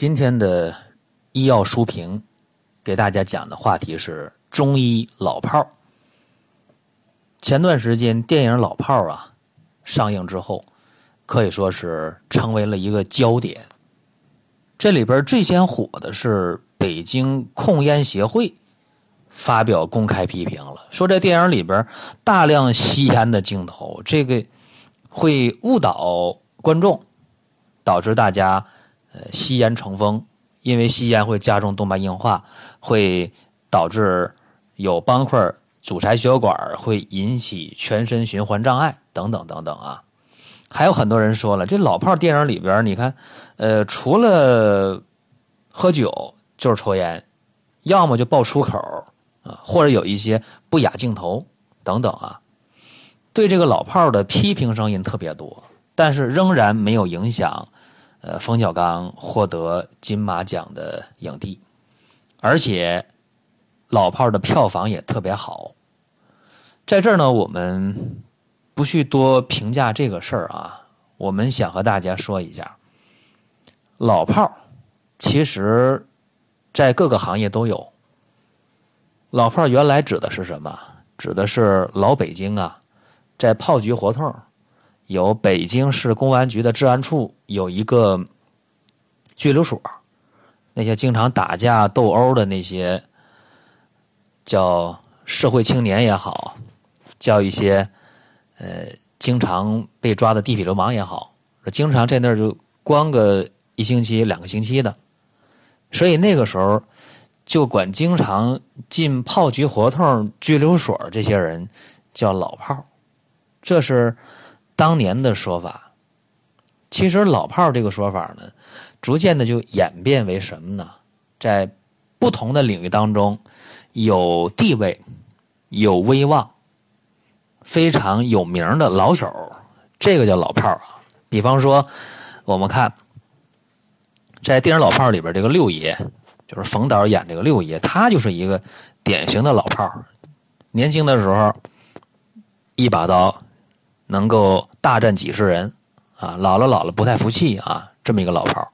今天的医药书评给大家讲的话题是中医老炮儿。前段时间电影《老炮儿》啊上映之后，可以说是成为了一个焦点。这里边最先火的是北京控烟协会发表公开批评了，说这电影里边大量吸烟的镜头，这个会误导观众，导致大家呃吸烟成风，因为吸烟会加重动脉硬化，会导致有斑块。阻塞血管会引起全身循环障碍，等等等等啊！还有很多人说了，这老炮电影里边，你看，呃，除了喝酒就是抽烟，要么就爆粗口啊，或者有一些不雅镜头等等啊。对这个老炮的批评声音特别多，但是仍然没有影响，呃，冯小刚获得金马奖的影帝，而且。老炮的票房也特别好，在这儿呢，我们不去多评价这个事儿啊。我们想和大家说一下，老炮其实，在各个行业都有。老炮原来指的是什么？指的是老北京啊，在炮局胡同有北京市公安局的治安处有一个拘留所，那些经常打架斗殴的那些。叫社会青年也好，叫一些呃经常被抓的地痞流氓也好，经常在那儿就关个一星期、两个星期的，所以那个时候就管经常进炮局胡同拘留所这些人叫老炮这是当年的说法。其实老炮这个说法呢，逐渐的就演变为什么呢？在不同的领域当中。有地位、有威望、非常有名的老手，这个叫老炮儿啊。比方说，我们看在电影《老炮》里边，这个六爷就是冯导演这个六爷，他就是一个典型的老炮儿。年轻的时候一把刀能够大战几十人啊，老了老了不太服气啊，这么一个老炮儿。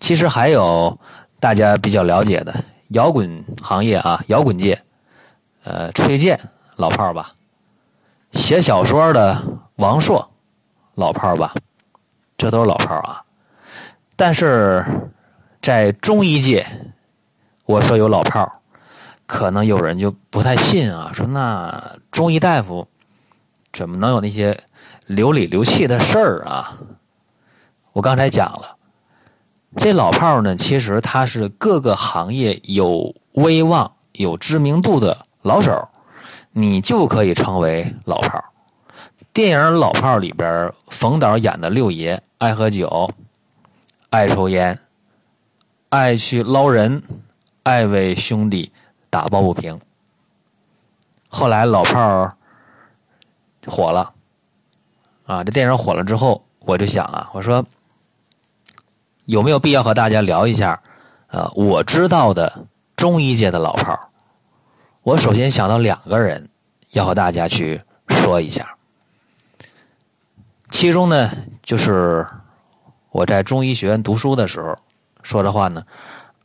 其实还有大家比较了解的。摇滚行业啊，摇滚界，呃，崔健老炮儿吧，写小说的王朔老炮儿吧，这都是老炮儿啊。但是在中医界，我说有老炮儿，可能有人就不太信啊，说那中医大夫怎么能有那些流里流气的事儿啊？我刚才讲了。这老炮儿呢，其实他是各个行业有威望、有知名度的老手，你就可以称为老炮儿。电影《老炮儿》里边，冯导演的六爷爱喝酒、爱抽烟、爱去捞人、爱为兄弟打抱不平。后来老炮儿火了，啊，这电影火了之后，我就想啊，我说。有没有必要和大家聊一下？呃，我知道的中医界的老炮儿，我首先想到两个人，要和大家去说一下。其中呢，就是我在中医学院读书的时候说的话呢，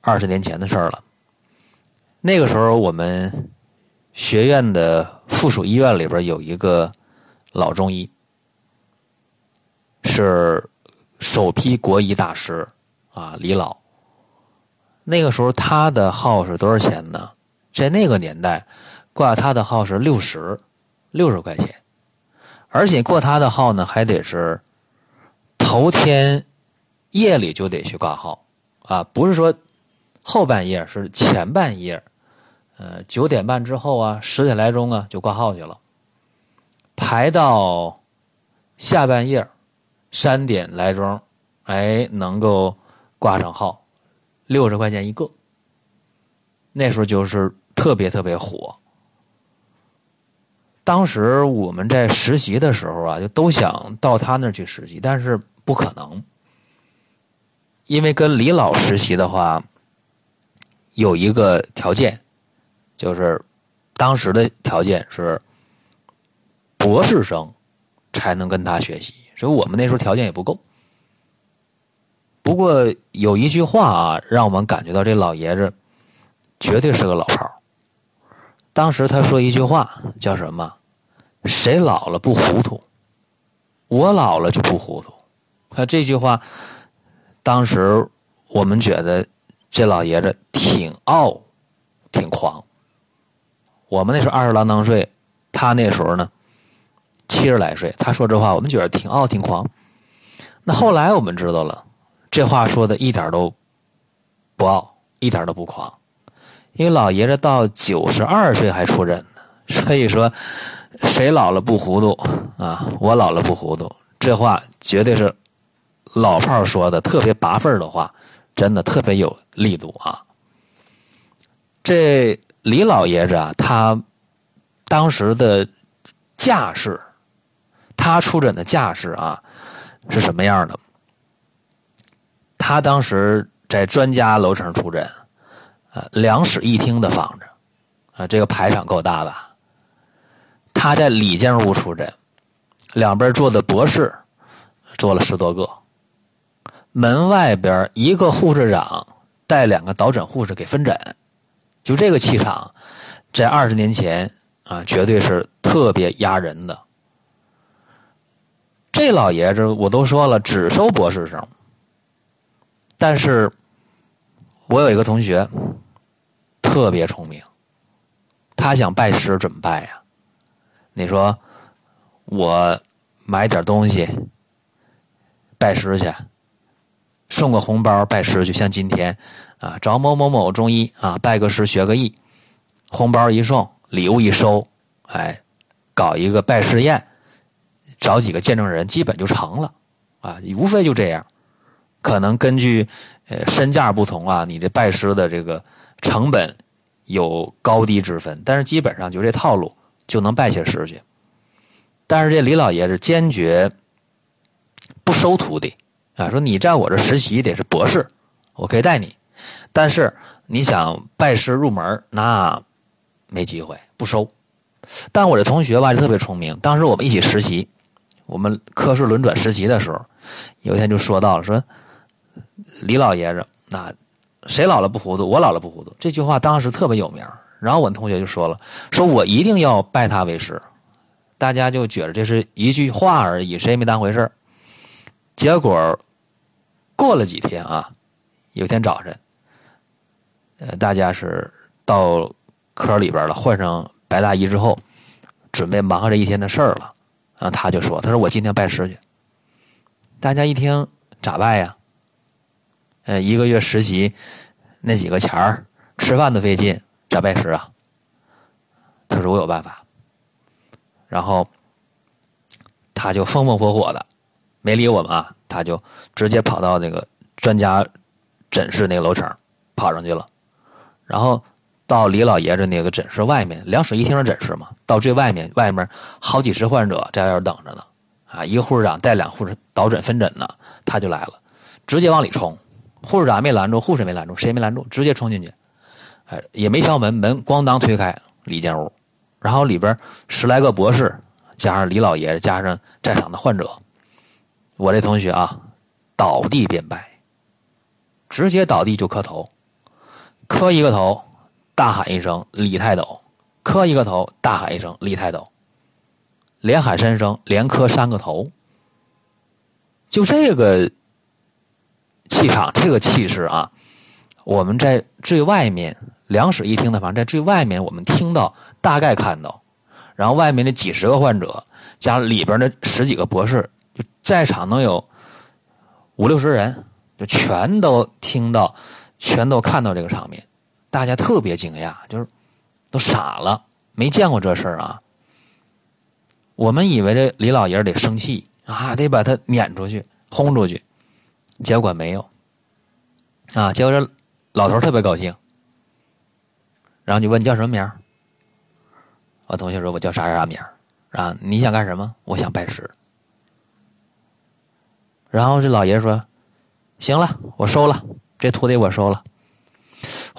二十年前的事儿了。那个时候，我们学院的附属医院里边有一个老中医，是。首批国医大师啊，李老。那个时候他的号是多少钱呢？在那个年代，挂他的号是六十，六十块钱。而且挂他的号呢，还得是头天夜里就得去挂号啊，不是说后半夜，是前半夜，呃，九点半之后啊，十点来钟啊就挂号去了，排到下半夜。三点来钟，哎，能够挂上号，六十块钱一个。那时候就是特别特别火。当时我们在实习的时候啊，就都想到他那儿去实习，但是不可能，因为跟李老实习的话，有一个条件，就是当时的条件是博士生才能跟他学习。所以我们那时候条件也不够，不过有一句话啊，让我们感觉到这老爷子绝对是个老炮儿。当时他说一句话叫什么？谁老了不糊涂？我老了就不糊涂。他这句话，当时我们觉得这老爷子挺傲，挺狂。我们那时候二十郎当岁，他那时候呢七十来岁。他说这话，我们觉得挺傲，挺狂。那后来我们知道了，这话说的一点都不傲，一点都不狂。因为老爷子到九十二岁还出诊呢，所以说谁老了不糊涂啊？我老了不糊涂，这话绝对是老炮说的，特别拔份的话，真的特别有力度啊。这李老爷子啊，他当时的架势，他出诊的架势啊，是什么样的？他当时在专家楼层出诊。两室一厅的房子，啊，这个排场够大吧？他在里间屋出诊，两边坐的博士，坐了十多个。门外边一个护士长带两个导诊护士给分诊，就这个气场，在二十年前啊，绝对是特别压人的。这老爷子我都说了，只收博士生，但是我有一个同学。特别聪明，他想拜师怎么拜呀？你说我买点东西拜师去，送个红包拜师去，像今天啊找某某某中医啊拜个师学个艺，红包一送，礼物一收，哎，搞一个拜师宴，找几个见证人，基本就成了啊，无非就这样。可能根据呃身价不同啊，你这拜师的这个。成本有高低之分，但是基本上就这套路就能拜下师去。但是这李老爷子坚决不收徒弟啊，说你在我这实习得是博士，我可以带你，但是你想拜师入门那没机会，不收。但我这同学吧就特别聪明，当时我们一起实习，我们科室轮转实习的时候，有一天就说到了，说李老爷子那。谁老了不糊涂？我老了不糊涂。这句话当时特别有名。然后我们同学就说了：“说我一定要拜他为师。”大家就觉得这是一句话而已，谁也没当回事结果过了几天啊，有天早晨，呃，大家是到科里边了，换上白大衣之后，准备忙活这一天的事儿了。啊，他就说：“他说我今天拜师去。”大家一听，咋拜呀？呃，一个月实习那几个钱儿，吃饭都费劲，咋拜师啊？他说我有办法。然后他就风风火火的，没理我们啊，他就直接跑到那个专家诊室那个楼层跑上去了。然后到李老爷子那个诊室外面，两室一厅的诊室嘛，到最外面，外面好几十患者在外边等着呢。啊，一个护士长带两护士导诊分诊呢，他就来了，直接往里冲。护士长没拦住，护士没拦住，谁也没拦住，直接冲进去，哎，也没敲门，门咣当推开，里间屋，然后里边十来个博士，加上李老爷子，加上在场的患者，我这同学啊，倒地便拜，直接倒地就磕头，磕一个头，大喊一声李泰斗，磕一个头，大喊一声李泰斗，连喊三声，连磕三个头，就这个。气场这个气势啊，我们在最外面两室一厅的房，在最外面我们听到，大概看到，然后外面的几十个患者加里边的十几个博士，就在场能有五六十人，就全都听到，全都看到这个场面，大家特别惊讶，就是都傻了，没见过这事儿啊。我们以为这李老爷得生气啊，得把他撵出去，轰出去。结果没有，啊！结果这老头特别高兴，然后就问叫什么名我同学说：“我叫啥啥啥名啊？你想干什么？我想拜师。”然后这老爷说：“行了，我收了这徒弟，我收了。”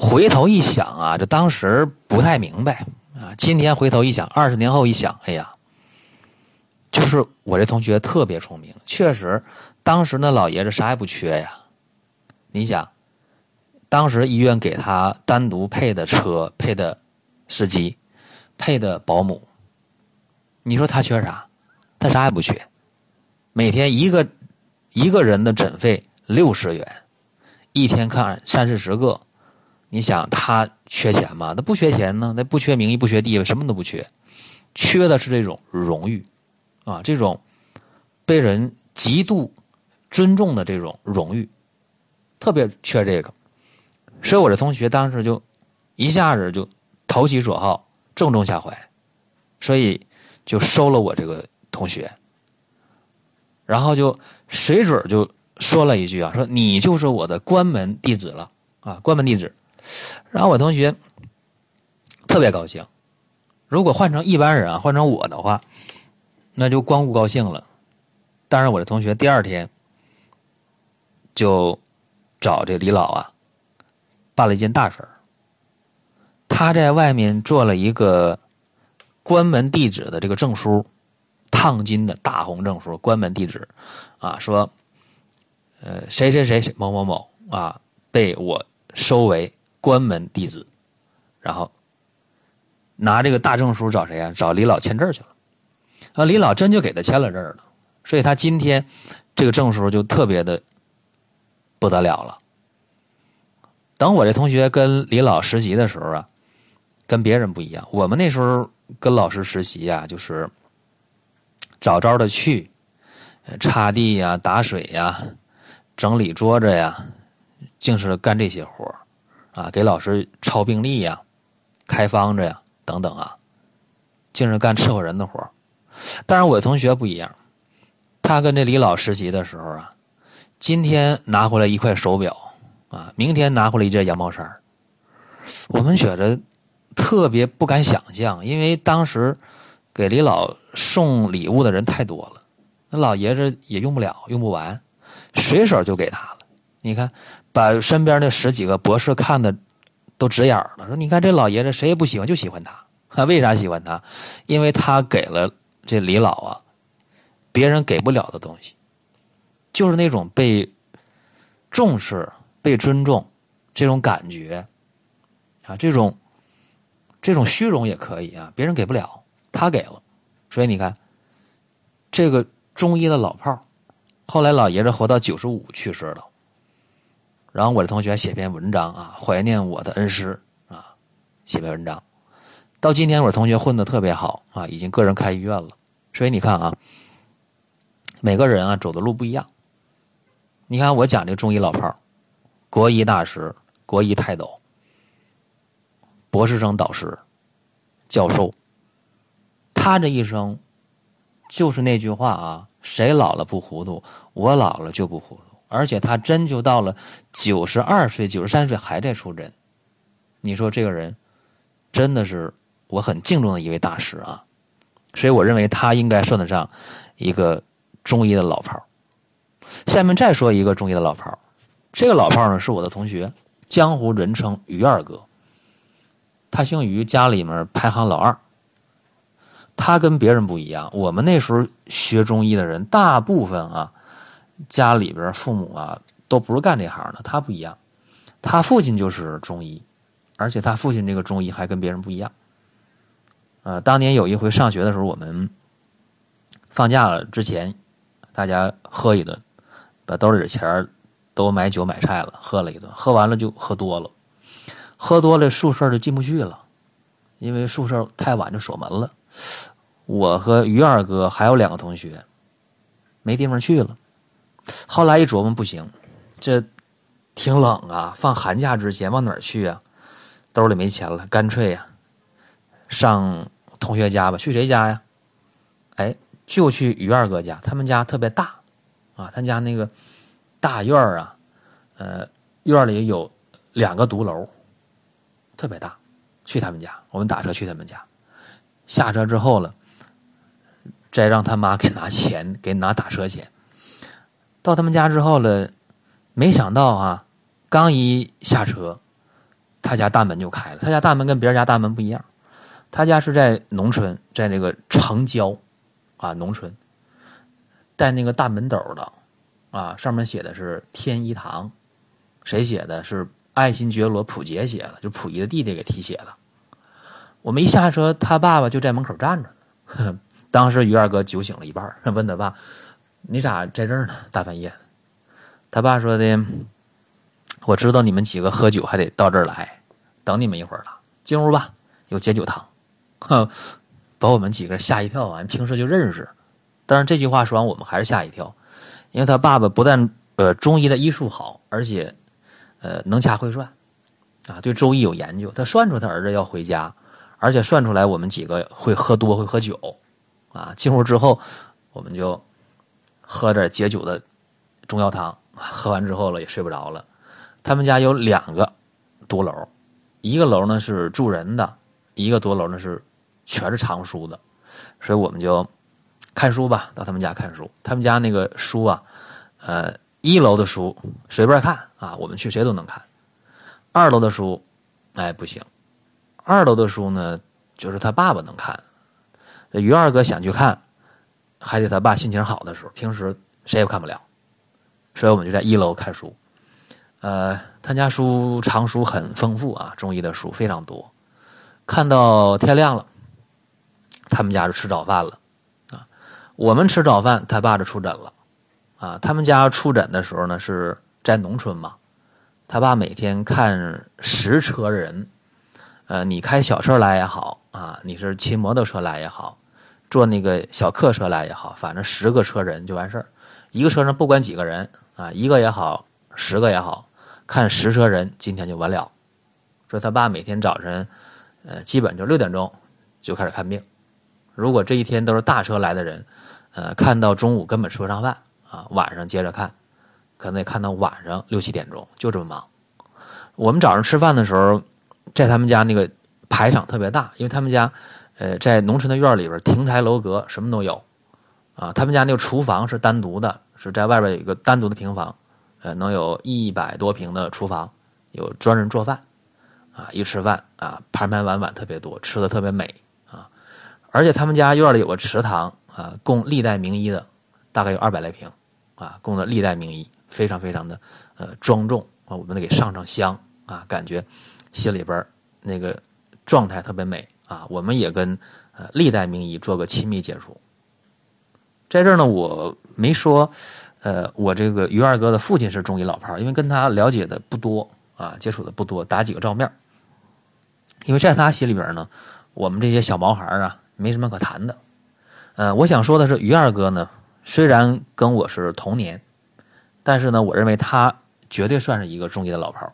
回头一想啊，这当时不太明白啊。今天回头一想，二十年后一想，哎呀，就是我这同学特别聪明，确实。当时那老爷子啥也不缺呀，你想，当时医院给他单独配的车、配的司机、配的保姆，你说他缺啥？他啥也不缺。每天一个一个人的诊费六十元，一天看三四十个，你想他缺钱吗？他不缺钱呢，那不缺名义，不缺地位，什么都不缺，缺的是这种荣誉啊，这种被人极度尊重的这种荣誉。特别缺这个，所以我这同学当时就一下子就投其所好，正中下怀，所以就收了我这个同学，然后就随嘴就说了一句啊，说你就是我的关门弟子了啊，关门弟子。然后我同学特别高兴，如果换成一般人啊，换成我的话，那就光顾高兴了。当然我的同学第二天就。找这李老啊，办了一件大事儿。他在外面做了一个关门弟子的这个证书，烫金的大红证书，关门弟子啊，说，呃，谁谁谁谁某某某啊，被我收为关门弟子，然后拿这个大证书找谁啊？找李老签字去了。啊，李老真就给他签了字了，所以他今天这个证书就特别的。不得了了！等我这同学跟李老实习的时候啊，跟别人不一样。我们那时候跟老师实习呀，就是早早的去，擦地呀、打水呀、整理桌子呀，净是干这些活啊，给老师抄病历呀、开方子呀等等啊，净是干伺候人的活但是我的同学不一样，他跟这李老实习的时候啊。今天拿回来一块手表，啊，明天拿回来一件羊毛衫我们觉得特别不敢想象，因为当时给李老送礼物的人太多了，那老爷子也用不了，用不完，随手就给他了。你看，把身边那十几个博士看的都直眼了，说：“你看这老爷子谁也不喜欢，就喜欢他。为啥喜欢他？因为他给了这李老啊，别人给不了的东西。”就是那种被重视、被尊重这种感觉啊，这种这种虚荣也可以啊，别人给不了，他给了，所以你看，这个中医的老炮后来老爷子活到九十五去世了，然后我的同学写篇文章啊，怀念我的恩师啊，写篇文章，到今天我的同学混的特别好啊，已经个人开医院了，所以你看啊，每个人啊走的路不一样。你看，我讲这个中医老炮儿，国医大师、国医泰斗、博士生导师、教授，他这一生就是那句话啊：谁老了不糊涂？我老了就不糊涂。而且他真就到了九十二岁、九十三岁还在出诊。你说这个人真的是我很敬重的一位大师啊！所以我认为他应该算得上一个中医的老炮儿。下面再说一个中医的老炮儿，这个老炮儿呢是我的同学，江湖人称于二哥。他姓于，家里面排行老二。他跟别人不一样，我们那时候学中医的人，大部分啊，家里边父母啊都不是干这行的。他不一样，他父亲就是中医，而且他父亲这个中医还跟别人不一样。呃，当年有一回上学的时候，我们放假了之前，大家喝一顿。把兜里的钱都买酒买菜了，喝了一顿，喝完了就喝多了，喝多了宿舍就进不去了，因为宿舍太晚就锁门了。我和于二哥还有两个同学没地方去了。后来一琢磨，不行，这挺冷啊，放寒假之前往哪儿去啊？兜里没钱了，干脆呀，上同学家吧。去谁家呀？哎，就去于二哥家，他们家特别大。啊，他家那个大院啊，呃，院里有两个独楼，特别大。去他们家，我们打车去他们家。下车之后了，再让他妈给拿钱，给拿打车钱。到他们家之后了，没想到啊，刚一下车，他家大门就开了。他家大门跟别人家大门不一样，他家是在农村，在那个城郊啊，农村。带那个大门斗的，啊，上面写的是天一堂，谁写的？是爱新觉罗溥杰写的，就溥仪的弟弟给题写的。我们一下车，他爸爸就在门口站着。当时于二哥酒醒了一半，问他爸：“你咋在这儿呢？大半夜？”他爸说的：“我知道你们几个喝酒还得到这儿来，等你们一会儿了。进屋吧，有解酒汤。”哼，把我们几个吓一跳啊！平时就认识，但是这句话说完，我们还是吓一跳，因为他爸爸不但呃中医的医术好，而且呃能掐会算啊，对周易有研究。他算出他儿子要回家，而且算出来我们几个会喝多会喝酒啊。进屋之后，我们就喝点解酒的中药汤。喝完之后了，也睡不着了。他们家有两个多楼，一个楼呢是住人的，一个多楼呢是全是藏书的，所以我们就看书吧，到他们家看书。他们家那个书啊，呃，一楼的书随便看啊，我们去谁都能看。二楼的书，哎不行，二楼的书呢，就是他爸爸能看。于二哥想去看，还得他爸心情好的时候，平时谁也看不了。所以我们就在一楼看书，呃，他家书藏书很丰富啊，中医的书非常多。看到天亮了，他们家就吃早饭了，啊，我们吃早饭，他爸就出诊了，啊，他们家出诊的时候呢是在农村嘛，他爸每天看十车人，呃，你开小车来也好啊，你是骑摩托车来也好，坐那个小客车来也好，反正十个车人就完事儿，一个车上不管几个人。啊，一个也好，十个也好，看十车人，今天就完了。说他爸每天早晨，呃，基本就六点钟就开始看病。如果这一天都是大车来的人，呃，看到中午根本吃不上饭啊，晚上接着看，可能得看到晚上六七点钟，就这么忙。我们早上吃饭的时候，在他们家那个排场特别大，因为他们家，呃，在农村的院里边，亭台楼阁什么都有，啊，他们家那个厨房是单独的。是在外边有一个单独的平房，呃，能有一百多平的厨房，有专人做饭，啊，一吃饭啊，盘盘碗碗特别多，吃的特别美啊。而且他们家院里有个池塘啊，供历代名医的，大概有二百来平，啊，供的历代名医，非常非常的呃庄重啊。我们得给上上香啊，感觉心里边那个状态特别美啊。我们也跟呃历代名医做个亲密接触。在这儿呢，我没说，呃，我这个于二哥的父亲是中医老炮儿，因为跟他了解的不多啊，接触的不多，打几个照面因为在他心里边呢，我们这些小毛孩啊，没什么可谈的。呃，我想说的是，于二哥呢，虽然跟我是同年，但是呢，我认为他绝对算是一个中医的老炮儿。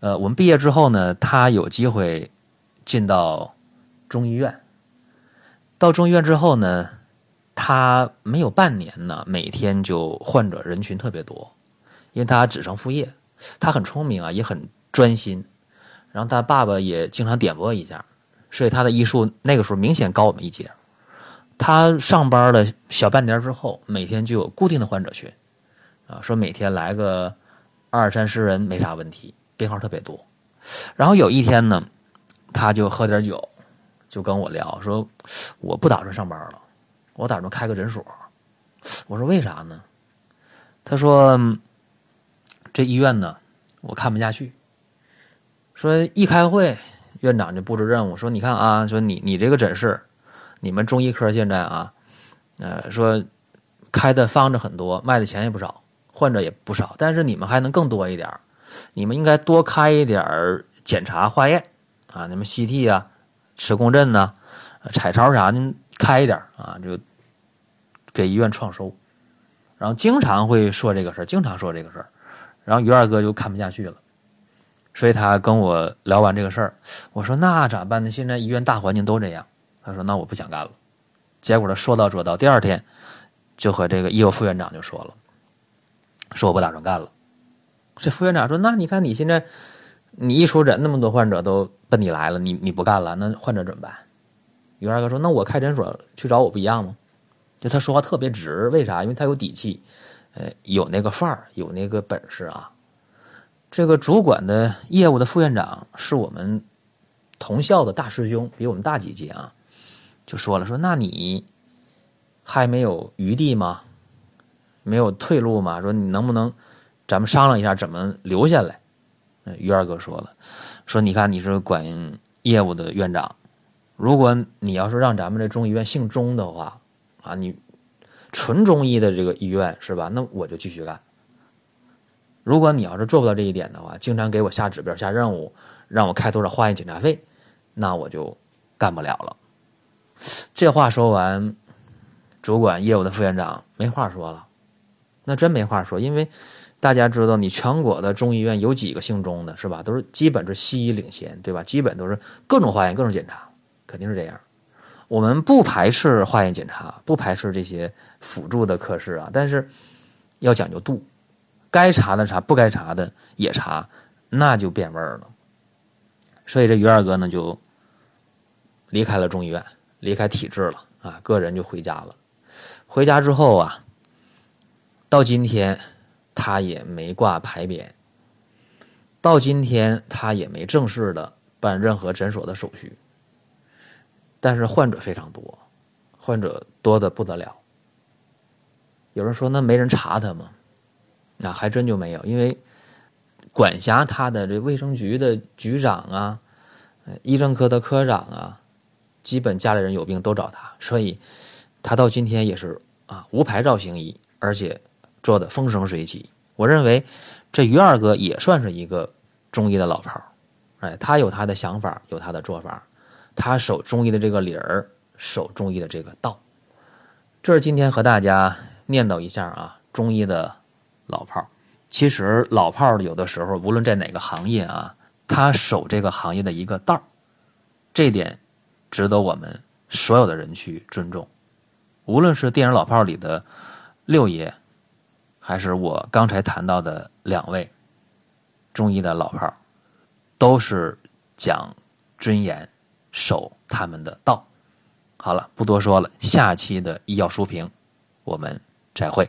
呃，我们毕业之后呢，他有机会进到中医院，到中医院之后呢。他没有半年呢，每天就患者人群特别多，因为他只承副业，他很聪明啊，也很专心，然后他爸爸也经常点拨一下，所以他的医术那个时候明显高我们一截。他上班了小半年之后，每天就有固定的患者群，啊，说每天来个二三十人没啥问题，编号特别多。然后有一天呢，他就喝点酒，就跟我聊说，我不打算上班了。我打算开个诊所，我说为啥呢？他说这医院呢，我看不下去。说一开会，院长就布置任务，说你看啊，说你你这个诊室，你们中医科现在啊，呃，说开的方子很多，卖的钱也不少，患者也不少，但是你们还能更多一点你们应该多开一点检查化验啊，你们 CT 啊，磁共振呐，彩超啥的。开一点啊，就给医院创收，然后经常会说这个事儿，经常说这个事儿，然后于二哥就看不下去了，所以他跟我聊完这个事儿，我说那咋办呢？现在医院大环境都这样，他说那我不想干了。结果他说到做到，第二天就和这个医务副院长就说了，说我不打算干了。这副院长说那你看你现在你一出诊，那么多患者都奔你来了，你你不干了，那患者怎么办？于二哥说：“那我开诊所去找我不一样吗？”就他说话特别直，为啥？因为他有底气，呃，有那个范儿，有那个本事啊。这个主管的业务的副院长是我们同校的大师兄，比我们大几届啊。就说了：“说那你还没有余地吗？没有退路吗？说你能不能咱们商量一下怎么留下来。于二哥说了，说你看你是管业务的院长，如果你要是让咱们这中医院姓钟的话，啊，你纯中医的这个医院是吧？那我就继续干。如果你要是做不到这一点的话，经常给我下指标、下任务，让我开多少化验检查费，那我就干不了了。这话说完，主管业务的副院长没话说了，那真没话说，因为大家知道，你全国的中医院有几个姓钟的，是吧？都是基本是西医领先，对吧？基本都是各种化验、各种检查，肯定是这样。我们不排斥化验检查，不排斥这些辅助的科室啊，但是要讲究度。该查的查，不该查的也查，那就变味儿了。所以这于二哥呢，就离开了中医院，离开体制了啊，个人就回家了。回家之后啊，到今天他也没挂牌匾，到今天他也没正式的办任何诊所的手续。但是患者非常多，患者多的不得了。有人说，那没人查他吗？那还真就没有，因为管辖他的这卫生局的局长啊，医政科的科长啊，基本家里人有病都找他，所以他到今天也是啊无牌照行医，而且做的风生水起。我认为这于二哥也算是一个中医的老炮儿，哎，他有他的想法，有他的做法，他守中医的这个理儿，守中医的这个道。这是今天和大家念叨一下啊，中医的。老炮儿，其实老炮儿有的时候，无论在哪个行业啊，他守这个行业的一个道，这点值得我们所有的人去尊重。无论是电影《老炮儿》里的六爷，还是我刚才谈到的两位中医的老炮儿，都是讲尊严、守他们的道。好了，不多说了，下期的医药书评，我们再会。